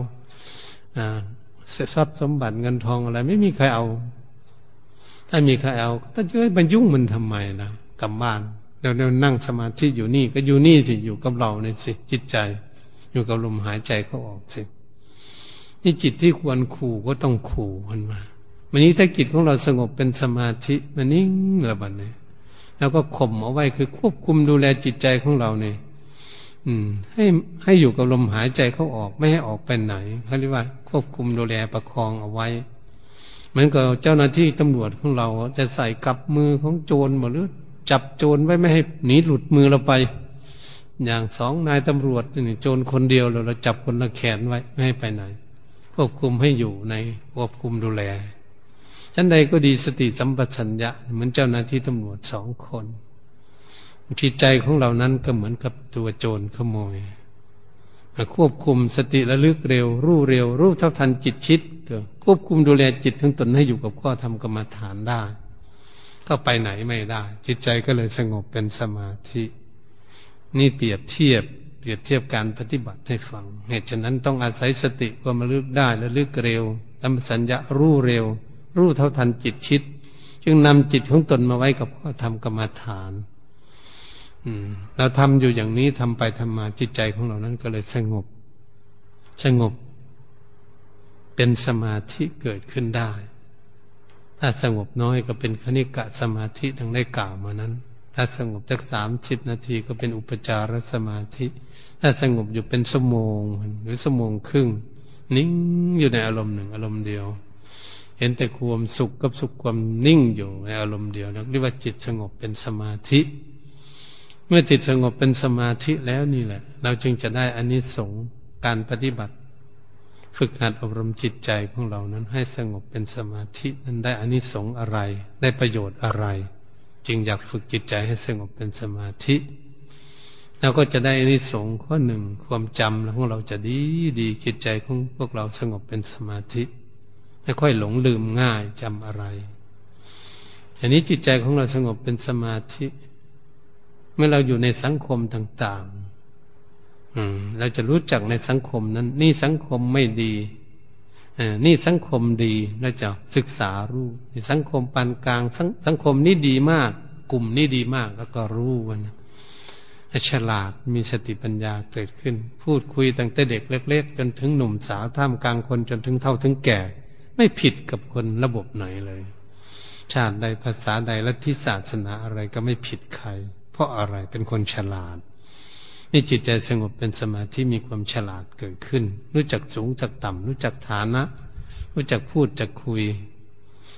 ทรัพย์สมบัติเงินทองอะไร ไม่มีใครเอา ถ้ามีใครเอาถ้าเจอมันยุ่งมันทำไมนะกลับบ้านเราเรานั่งสมาธิอยู่นี่ ก็อยู่นี่สิอยู่กับเราเนี่ยสิจิตใจ อยู่กับลมหายใจเขาออกสินี่จิตที่ควรขู่ก็ต้องขู่มันมาวันนี้ถ้าจิตของเราสงบเป็นสมาธิมันนิ่งระบัดเนี่ยแล้วก็ข่มเอาไว้คือควบคุมดูแลจิตใจของเราเนี่ยอืมให้ให้อยู่กับลมหายใจเขาออกไม่ให้ออกไปไหนเขาเรียกว่า ควบคุมดูแลประคองเอาไว้เหมือนกับเจ้าหน้าที่ตำรวจของเราจะใส่กับมือของโจรหมดหรือจับโจรไว้ไม่ให้หนีหลุดมือเราไป อย่างสองนายตำรวจนี่โจรคนเดียวเราเราจับคนละแขนไว้ไม่ให้ไปไหน ควบคุมให้อยู่ในควบคุมดูแลชั้นใดก็ดีสติสัมปชัญญะ เหมือนเจ้าหน้าที่ตำรวจสองคนจิตใจของเรานั้นก็เหมือนกับตัวโจรขโมยควบคุมสติระลึกเร็ว รู้เร็ว รู้เท่าทันจิตชิดควบคุมดูแลจิตทั้งตนให้อยู่กับข้อธรรมกรรมฐานได้ ก็ไปไหนไม่ได้ จิตใจก็เลยสงบเป็นสมาธิ นี่เปรียบเทียบ เปรียบเทียบการปฏิบัติให้ฟัง เหตุฉะนั้นต้องอาศัยสติความระลึกได้ระลึกเร็วทำสัญญารู้เร็ว รู้เท่าทันจิตชิด จึงนำจิตของตนมาไว้กับข้อธรรมกรรมฐานเราทำอยู่อย่างนี้ทำไปทำมาจิตใจของเรานั้นก็เลยสงบ สงบ เป็นสมาธิเกิดขึ้นได้ ถ้าสงบน้อยก็เป็นคณิกะสมาธิดังได้กล่าวมานั้น ถ้าสงบสักสามสิบนาทีก็เป็นอุปจารสมาธิ ถ้าสงบอยู่เป็นสมงหรือสมงครึ่ง นิ่งอยู่ในอารมณ์หนึ่งอารมณ์เดียว เห็นแต่ความสุขกับสุขความนิ่งอยู่ในอารมณ์เดียวเรียกว่าจิตสงบเป็นสมาธิ เมื่อจิตสงบเป็นสมาธิแล้วนี่แหละ เราจึงจะได้อานิสงส์การปฏิบัติ ฝึกหัดอบรมจิตใจของเรานั้นให้สงบเป็นสมาธินั้นได้อานิสงส์อะไร ได้ประโยชน์อะไร จึงอยากฝึกจิตใจให้สงบเป็นสมาธิเราก็จะได้อนิสงส์ข้อหนึ่งความจำของเราจะดีดีจิตใจของพวกเราสงบเป็นสมาธิ ไม่ค่อยหลงลืมง่ายจำอะไรอันนี้จิตใจของเราสงบเป็นสมาธิ เมื่อเราอยู่ในสังคมต่างๆเราจะรู้จักในสังคมนั้น นี่สังคมไม่ดี นี่สังคมดีเราจะศึกษารู้สังคมปานกลางสสังคมนี้ดีมาก กลุ่มนี้ดีมากแล้วก็รู้วันฉลาดมีสติปัญญาเกิดขึ้น พูดคุยตั้งแต่เด็กเล็ก ๆ จนถึงหนุ่มสาวท่ามกลางคนจนถึงเท่าถึงแก่ ไม่ผิดกับคนระบบไหนเลย ชาติใดภาษาใดและที่ศาสนาอะไรก็ไม่ผิดใคร เพราะอะไรเป็นคนฉลาด นี่จิตใจสงบเป็นสมาธิมีความฉลาดเกิดขึ้น รู้จักสูงจักต่ำรู้จักฐานะ รู้จักพูดจักคุย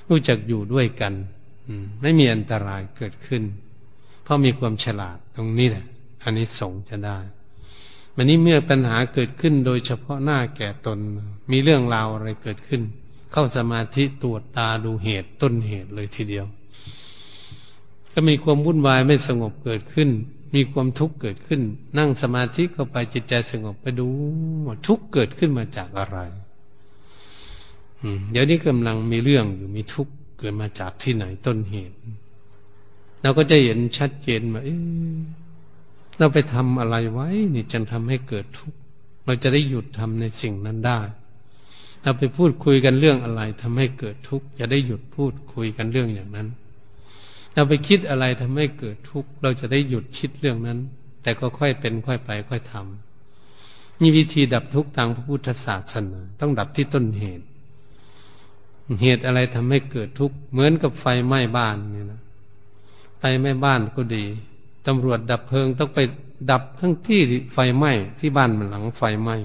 รู้จักอยู่ด้วยกันไม่มีอันตรายเกิดขึ้น เพราะมีความฉลาดตรงนี้แหละอันนี้สงจะได้วันนี้เมื่อปัญหาเกิดขึ้นโดยเฉพาะหน้าแก่ตน มีเรื่องราวอะไรเกิดขึ้น เข้าสมาธิตรวจตาดูเหตุต้นเหตุเลยทีเดียว ก็มีความวุ่นวายไม่สงบเกิดขึ้น มีความทุกข์เกิดขึ้น นั่งสมาธิเข้าไปจิตใจสงบไปดูทุกข์เกิดขึ้นมาจากอะไรเดี๋ยวนี้กำลังมีเรื่องอยู่มีทุกข์เกิดมาจากที่ไหนต้นเหตุเราก็จะเห็นชัดเจนว่าเราไปทำอะไรไว้ นี่จึงทำให้เกิดทุกข์เราจะได้หยุดทำในสิ่งนั้นได้ เราไปพูดคุยกันเรื่องอะไรทำให้เกิดทุกข์จะได้หยุดพูดคุยกันเรื่องอย่างนั้น เราไปคิดอะไรทำให้เกิดทุกข์ เราจะได้หยุดคิดเรื่องนั้น แต่ก็ค่อยเป็นค่อยไป ค่อยทำนี่วิธีดับทุกข์ทางพระพุทธศาสนาต้องดับที่ต้นเหตุ เหตุอะไรทำให้เกิดทุกข์เหมือนกับไฟไหม้บ้านนี่นะไฟไหม้บ้านก็ดีตำรวจดับเพลิงต้องไปดับทั้งที่ไฟไหม้ที่บ้านมันหลังไฟไหม้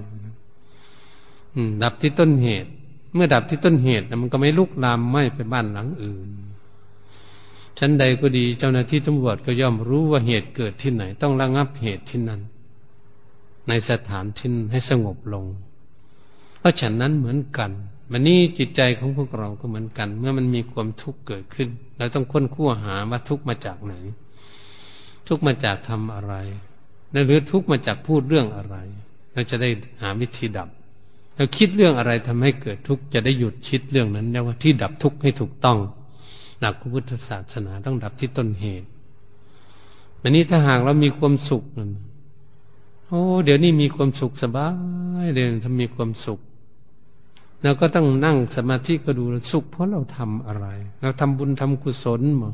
ดับที่ต้นเหตุ เมื่อดับที่ต้นเหตุมันก็ไม่ลุกลามไหม้ไปบ้านหลังอื่น ชั้นใดก็ดีเจ้าหน้าที่ตำรวจก็ย่อมรู้ว่าเหตุเกิดที่ไหน ต้องระงับเหตุที่นั้น ในสถานที่ให้สงบลง เพราะฉะนั้นเหมือนกันมันนี่จิตใจของพวกเราก็เหมือนกัน เมื่อมันมีความทุกข์เกิดขึ้นเราต้องค้นคว้าหาว่าทุกข์มาจากไหน ทุกข์มาจากทำอะไรหรือทุกข์มาจากพูดเรื่องอะไรเราจะได้หาวิธีดับเราคิดเรื่องอะไรทำให้เกิดทุกข์จะได้หยุดคิดเรื่องนั้นเรียกว่าที่ดับทุกข์ให้ถูกต้อง หลักพระพุทธศาสนาต้องดับที่ต้นเหตุอันนี้ถ้าหากเรามีความสุขนั่นโอ้เดี๋ยวนี้มีความสุขสบายเดี๋ยวถ้ามีความสุขเราก็ต้องนั่งสมาธิก็ดูสุขเพราะเราทำอะไร เราทำบุญทำกุศลมั้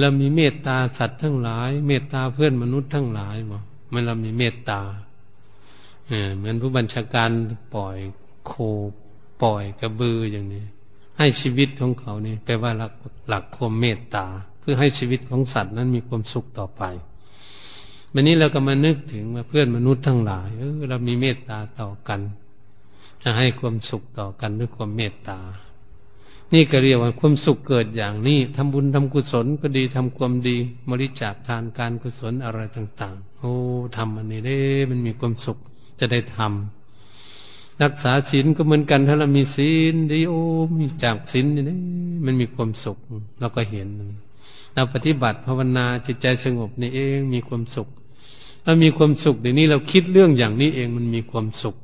เรามีเมตตาสัตว์ทั้งหลาย เมตตาเพื่อนมนุษย์ทั้งหลายมั้เมื่อเรามีเมตตาเหมือนผู้บัญชาการปล่อยโคปล่อยกระบืออย่างนี้ ให้ชีวิตของเขาเนี่ยแปลว่าหลักหลักความเมตตา เพื่อให้ชีวิตของสัตว์นั้นมีความสุขต่อไปวันนี้เราก็มานึกถึงว่าเพื่อนมนุษย์ทั้งหลายเออเรามีเมตตาต่อกัน จะให้ความสุขต่อกันด้วยความเมตตา นี่ก็เรียกว่าความสุขเกิดอย่างนี้ทำบุญทำกุศลก็ดีทำความดีบริจาคทานการกุศลอะไรต่าง ๆ โอ้ทำอันนี้ได้มันมีความสุขจะได้ทำ รักษาศีลก็เหมือนกัน ถ้าเรามีศีลดีโอ้มีจากศีลนี่มันมีความสุขเราก็เห็น เราปฏิบัติภาวนาจิตใจสงบนี่เองมีความสุขถ้ามีความสุขเดี๋ยวนี้เราคิดเรื่องอย่างนี้เองมันมีความสุข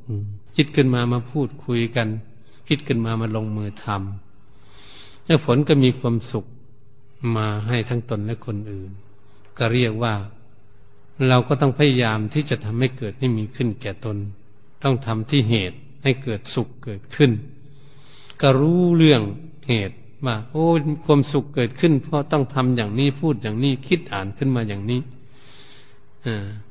คิดขึ้นมามาพูดคุยกัน คิดขึ้นมามาลงมือทำแล้วผลก็มีความสุขมาให้ทั้งตนและคนอื่น ก็เรียกว่า เราก็ต้องพยายามที่จะทำให้เกิดให้มีขึ้นแก่ตน ต้องทำที่เหตุให้เกิดสุขเกิดขึ้น ก็รู้เรื่องเหตุว่าโอ้ความสุขเกิดขึ้น เพราะต้องทำอย่างนี้พูดอย่างนี้คิดอ่านขึ้นมาอย่างนี้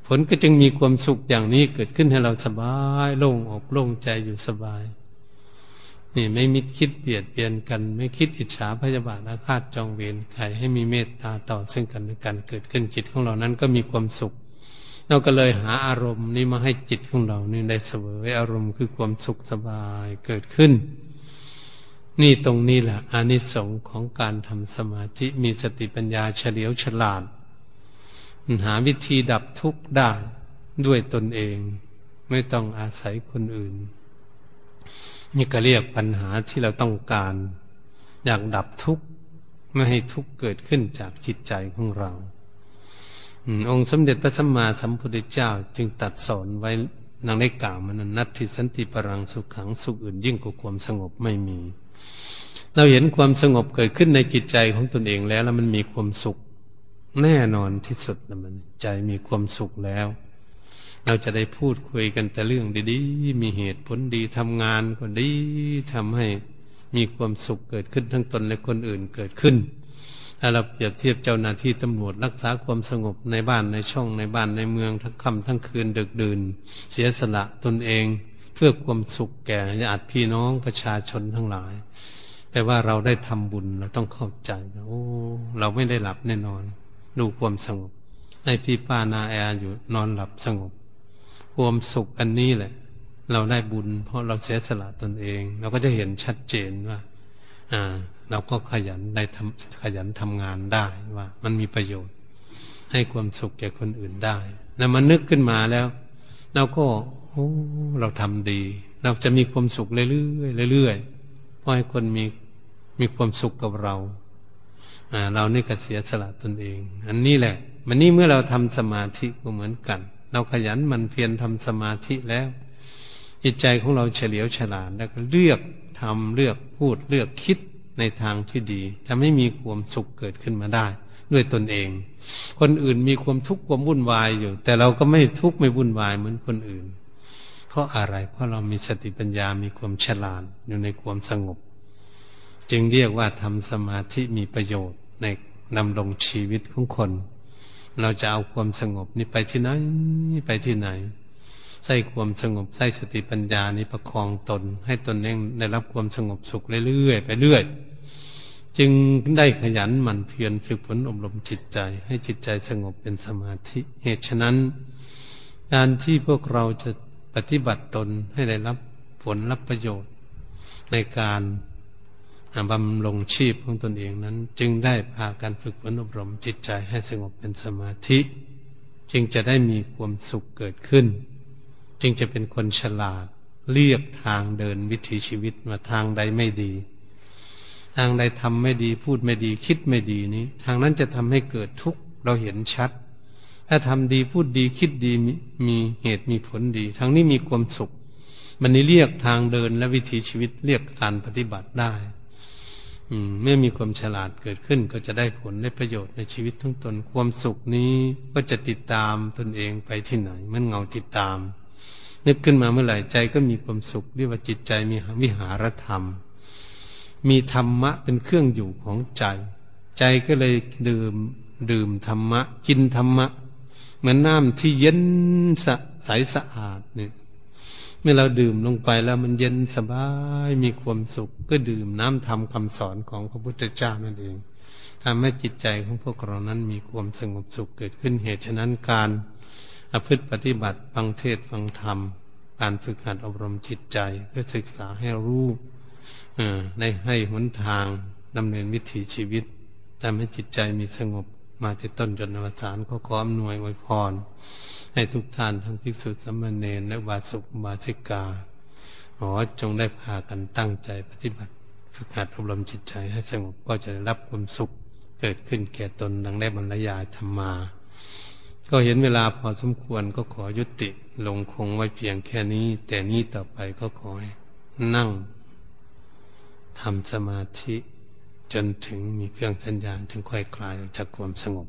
ผลก็จึงมีความสุขอย่างนี้เกิดขึ้นให้เราสบายโล่งอกโล่งใจอยู่สบาย นี่ไม่มิดคิดเบียดเบียนกัน ไม่คิดอิจฉาพยาบาทอาฆาตจองเวรใครให้มีเมตตาต่อซึ่งกันและกันเกิดขึ้นจิตของเรานั้นก็มีความสุข เราก็เลยหาอารมณ์นี้มาให้จิตของเราเนี่ยได้เสวยอารมณ์คือความสุขสบายเกิดขึ้น นี่ตรงนี้แหละอานิสงส์ของการทำสมาธิมีสติปัญญาเฉลียวฉลาดหาวิธีดับทุกข์ได้ด้วยตนเอง ไม่ต้องอาศัยคนอื่น นี่ก็เรียกปัญหาที่เราต้องการ อยากดับทุกข์ ไม่ให้ทุกข์เกิดขึ้นจากจิตใจของเรา องค์สมเด็จพระสัมมาสัมพุทธเจ้า จึงตัดสอนไว้นางได้กล่าวมันนัตถิสันติปรังสุขขังสุขอื่นยิ่งกว่าความสงบไม่มี เราเห็นความสงบเกิดขึ้นในจิตใจของตนเองแล้ว แล้วมันมีความสุข แน่นอนที่สุดนะมันใจมีความสุขแล้ว เราจะได้พูดคุยกันแต่เรื่องดีๆ มีเหตุผลดีทำงานก็ดีทำให้มีความสุขเกิดขึ้นทั้งตนและคนอื่นเกิดขึ้น ถ้าเราเปรียบเทียบเจ้าหน้าที่ตำรวจรักษาความสงบในบ้านในช่องในบ้านในเมืองทั้งค่ำทั้งคืนดึกดื่น เสียสละตนเอง เพื่อความสุขแก่ญาติพี่น้องประชาชนทั้งหลายแปลว่าเราได้ทำบุญเราต้องเข้าใจโอ้เราไม่ได้หลับแน่นอน ดูความสงบให้พี่ป้านาแออยู่นอนหลับสงบ ความสุขอันนี้แหละ เราได้บุญ เพราะเราเสียสละตนเอง เราก็จะเห็นชัดเจนว่า อ่า เราก็ขยันได้ทำขยันทำงานได้ว่า มันมีประโยชน์ ให้ความสุขแก่คนอื่นได้ แล้วมันนึกขึ้นมาแล้ว เราก็โอ้เราทำดี เราจะมีความสุขเรื่อยๆเรื่อยๆเพราะให้คนมีมีความสุขกับเราเรานี่ก็เสียสละตนเอง อันนี้แหละ มันนี่เมื่อเราทำสมาธิก็เหมือนกัน เราขยันมันเพียรทำสมาธิแล้ว จิตใจของเราเฉลียวฉลาดแล้วก็เลือกทำเลือกพูดเลือกคิด ในทางที่ดีทำให้มีความสุขเกิดขึ้นมาได้ ด้วยตนเอง คนอื่นมีความทุกข์ความวุ่นวายอยู่ แต่เราก็ไม่ทุกข์ไม่วุ่นวายเหมือนคนอื่น เพราะอะไร เพราะเรามีสติปัญญามีความฉลาดอยู่ในความสงบ จึงเรียกว่าทำสมาธิมีประโยชน์ในนำลงชีวิตของคน เราจะเอาความสงบนี้ไปที่ไหนไปที่ไหนใส่ความสงบใส่สติปัญญานี้ประคองตน ให้ตนเองได้รับความสงบสุขเรื่อยๆไปเรื่อย จึงได้ขยันหมั่นเพียรฝึกฝนอบรมจิตใจ ให้จิตใจสงบเป็นสมาธิเหตุฉะนั้น การที่พวกเราจะปฏิบัติตนให้ได้รับผลรับประโยชน์ ในการบำรงชีพของตนเองนั้น จึงได้พากันฝึกฝนอบรมจิตใจให้สงบเป็นสมาธิ จึงจะได้มีความสุขเกิดขึ้น จึงจะเป็นคนฉลาดเรียบทางเดินวิถีชีวิตมาทางใดไม่ดี ทางใดทำไม่ดีพูดไม่ดีคิดไม่ดีนี้ ทางนั้นจะทำให้เกิดทุกข์เราเห็นชัด ถ้าทำดีพูดดีคิดดีมีเหตุมีผลดี ทางนี้มีความสุข มันนี้เรียกทางเดินและวิถีชีวิตเรียกการปฏิบัติได้เมื่อมีความฉลาดเกิดขึ้นก็จะได้ผลได้ประโยชน์ในชีวิตทั้งตนความสุขนี้ก็จะติดตามตนเองไปที่ไหนมันเงาติดตาม นึกขึ้นมาเมื่อไหร่ใจก็มีความสุขเรียกว่าจิตใจมีวิหารธรรม มีธรรมะเป็นเครื่องอยู่ของใจ ใจก็เลยดื่มดื่มธรรมะ กินธรรมะเหมือนน้ำที่เย็นสใสสะอาดเนี่ยเมื่อเราดื่มลงไปแล้วมันเย็นสบายมีความสุข ก็ดื่มน้ำธรรมคำสอนของพระพุทธเจ้านั่นเองทำให้จิตใจของพวกเรานั้นมีความสงบสุขเกิดขึ้นเหตุฉะนั้นการอภิปฏิบัติฟังเทศฟังธรรม การฝึกหัดอบรมจิตใจเพื่อศึกษาให้รู้ ในให้หนทางดำเนินวิถีชีวิตทำให้จิตใจมีสงบมาที่ต้นจนอวสานก็ขออำนวยไวยพร ให้ทุกท่านทั้งภิกษุสมมาเนรและบาสุกบาสิกาขอจงได้พากันตั้งใจปฏิบัติฝึกหัดอบรมจิตใจให้สงบก็จะได้รับความสุขเกิดขึ้นแก่ตนดังได้บรรยายธรรมา ก็เห็นเวลาพอสมควรก็ขอยุติลงคงไว้เพียงแค่นี้ แต่นี้ต่อไปก็ขอให้นั่ง ทำสมาธิจนถึงมีเครื่องสัญญาณถึงค่อยคลายจากความสงบ